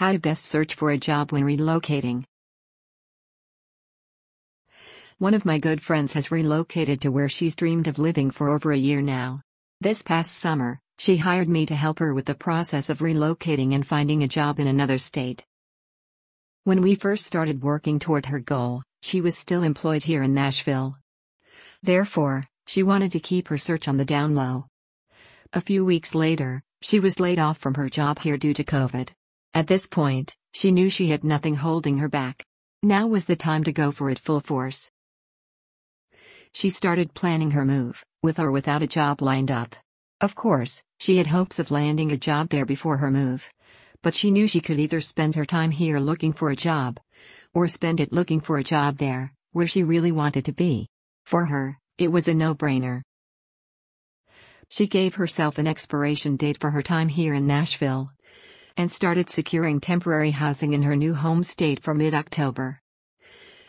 How to best search for a job when relocating. One of my good friends has relocated to where she's dreamed of living for over a year now. This past summer, she hired me to help her with the process of relocating and finding a job in another state. When we first started working toward her goal, she was still employed here in Nashville. Therefore, she wanted to keep her search on the down low. A few weeks later, she was laid off from her job here due to COVID. At this point, she knew she had nothing holding her back. Now was the time to go for it full force. She started planning her move, with or without a job lined up. Of course, she had hopes of landing a job there before her move. But she knew she could either spend her time here looking for a job, or spend it looking for a job there, where she really wanted to be. For her, it was a no brainer. She gave herself an expiration date for her time here in Nashville, and started securing temporary housing in her new home state for mid October.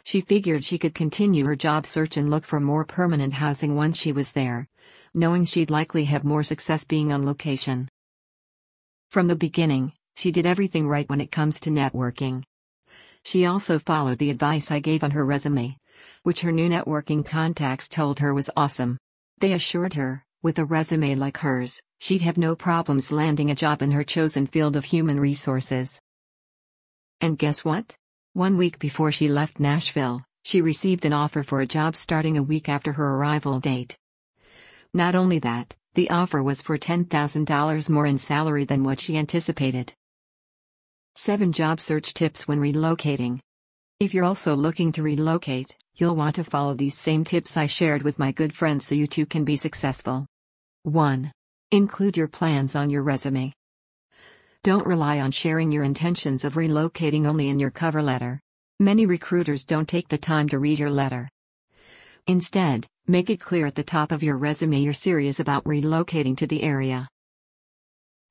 She figured she could continue her job search and look for more permanent housing once she was there, knowing she'd likely have more success being on location. From the beginning, she did everything right when it comes to networking. She also followed the advice I gave on her resume, which her new networking contacts told her was awesome. They assured her, with a resume like hers, she'd have no problems landing a job in her chosen field of human resources. And guess what? One week before she left Nashville, she received an offer for a job starting a week after her arrival date. Not only that, the offer was for $10,000 more in salary than what she anticipated. 7 Job Search Tips When Relocating. If you're also looking to relocate, you'll want to follow these same tips I shared with my good friends so you too can be successful. 1. Include your plans on your resume. Don't rely on sharing your intentions of relocating only in your cover letter. Many recruiters don't take the time to read your letter. Instead, make it clear at the top of your resume you're serious about relocating to the area.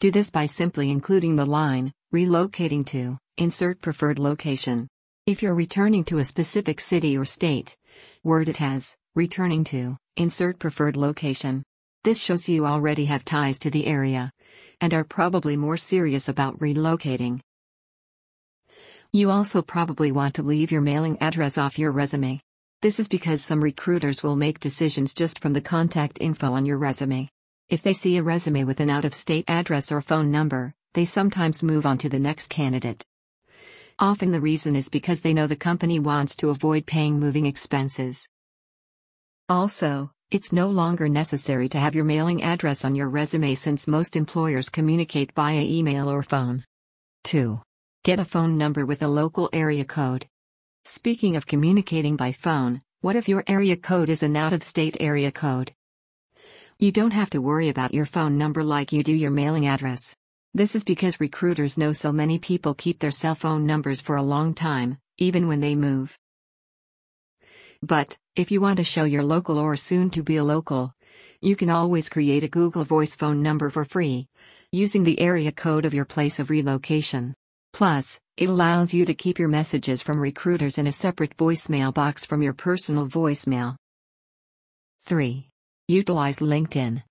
Do this by simply including the line, relocating to, insert preferred location. If you're returning to a specific city or state, word it as, returning to, insert preferred location. This shows you already have ties to the area and are probably more serious about relocating. You also probably want to leave your mailing address off your resume. This is because some recruiters will make decisions just from the contact info on your resume. If they see a resume with an out of state address or phone number, they sometimes move on to the next candidate. Often the reason is because they know the company wants to avoid paying moving expenses. Also, it's no longer necessary to have your mailing address on your resume since most employers communicate via email or phone. 2. Get a phone number with a local area code. Speaking of communicating by phone, what if your area code is an out of state area code? You don't have to worry about your phone number like you do your mailing address. This is because recruiters know so many people keep their cell phone numbers for a long time, even when they move. But, if you want to show you're local or soon to be a local, you can always create a Google Voice phone number for free, using the area code of your place of relocation. Plus, it allows you to keep your messages from recruiters in a separate voicemail box from your personal voicemail. 3. Utilize LinkedIn.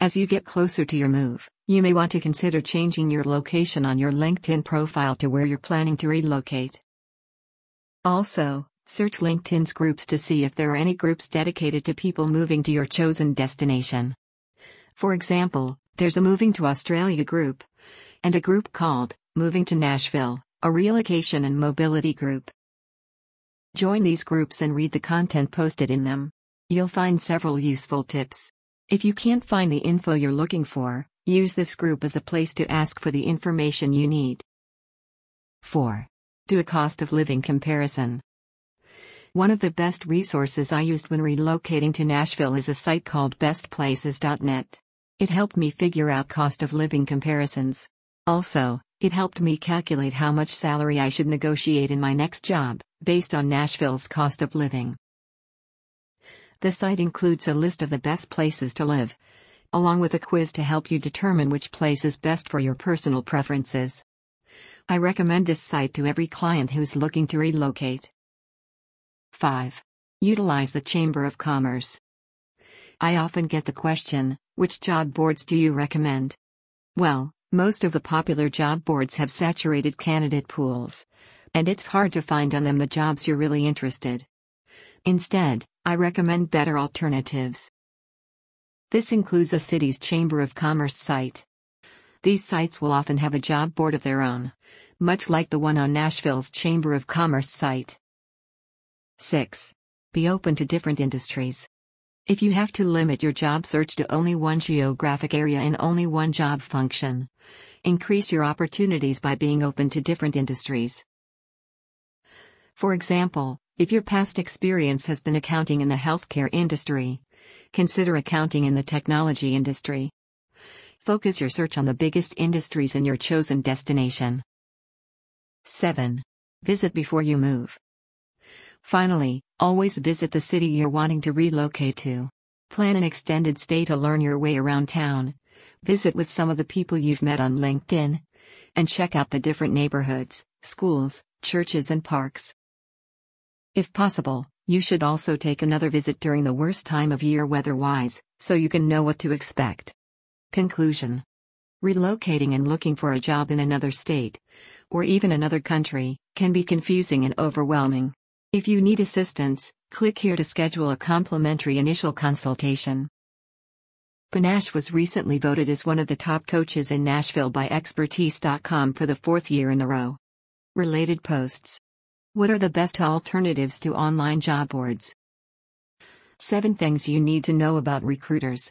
As you get closer to your move, you may want to consider changing your location on your LinkedIn profile to where you're planning to relocate. Also, Search LinkedIn's groups to see if there are any groups dedicated to people moving to your chosen destination. For example, there's a Moving to Australia group, and a group called Moving to Nashville, a relocation and mobility group. Join these groups and read the content posted in them. You'll find several useful tips. If you can't find the info you're looking for, use this group as a place to ask for the information you need. 4. Do a cost of living comparison. One of the best resources I used when relocating to Nashville is a site called bestplaces.net. It helped me figure out cost of living comparisons. Also, it helped me calculate how much salary I should negotiate in my next job, based on Nashville's cost of living. The site includes a list of the best places to live, along with a quiz to help you determine which place is best for your personal preferences. I recommend this site to every client who's looking to relocate. 5. Utilize the Chamber of Commerce. I often get the question which job boards do you recommend? Well, Most of the popular job boards have saturated candidate pools, and it's hard to find on them the jobs you're really interested. Instead, I recommend better alternatives. This includes a city's Chamber of Commerce site. These sites will often have a job board of their own, much like the one on Nashville's Chamber of Commerce site. 6. Be open to different industries. If you have to limit your job search to only one geographic area and only one job function, increase your opportunities by being open to different industries. For example, if your past experience has been accounting in the healthcare industry, consider accounting in the technology industry. Focus your search on the biggest industries in your chosen destination. 7. Visit before you move. Finally, always visit the city you're wanting to relocate to. Plan an extended stay to learn your way around town. Visit with some of the people you've met on LinkedIn. And check out the different neighborhoods, schools, churches, and parks. If possible, you should also take another visit during the worst time of year weather wise, so you can know what to expect. Conclusion Relocating and looking for a job in another state, or even another country, can be confusing and overwhelming. If you need assistance, click here to schedule a complimentary initial consultation. paNASH was recently voted as one of the top coaches in Nashville by Expertise.com for the fourth year in a row. Related posts What are the best alternatives to online job boards? 7 Things you need to know about recruiters.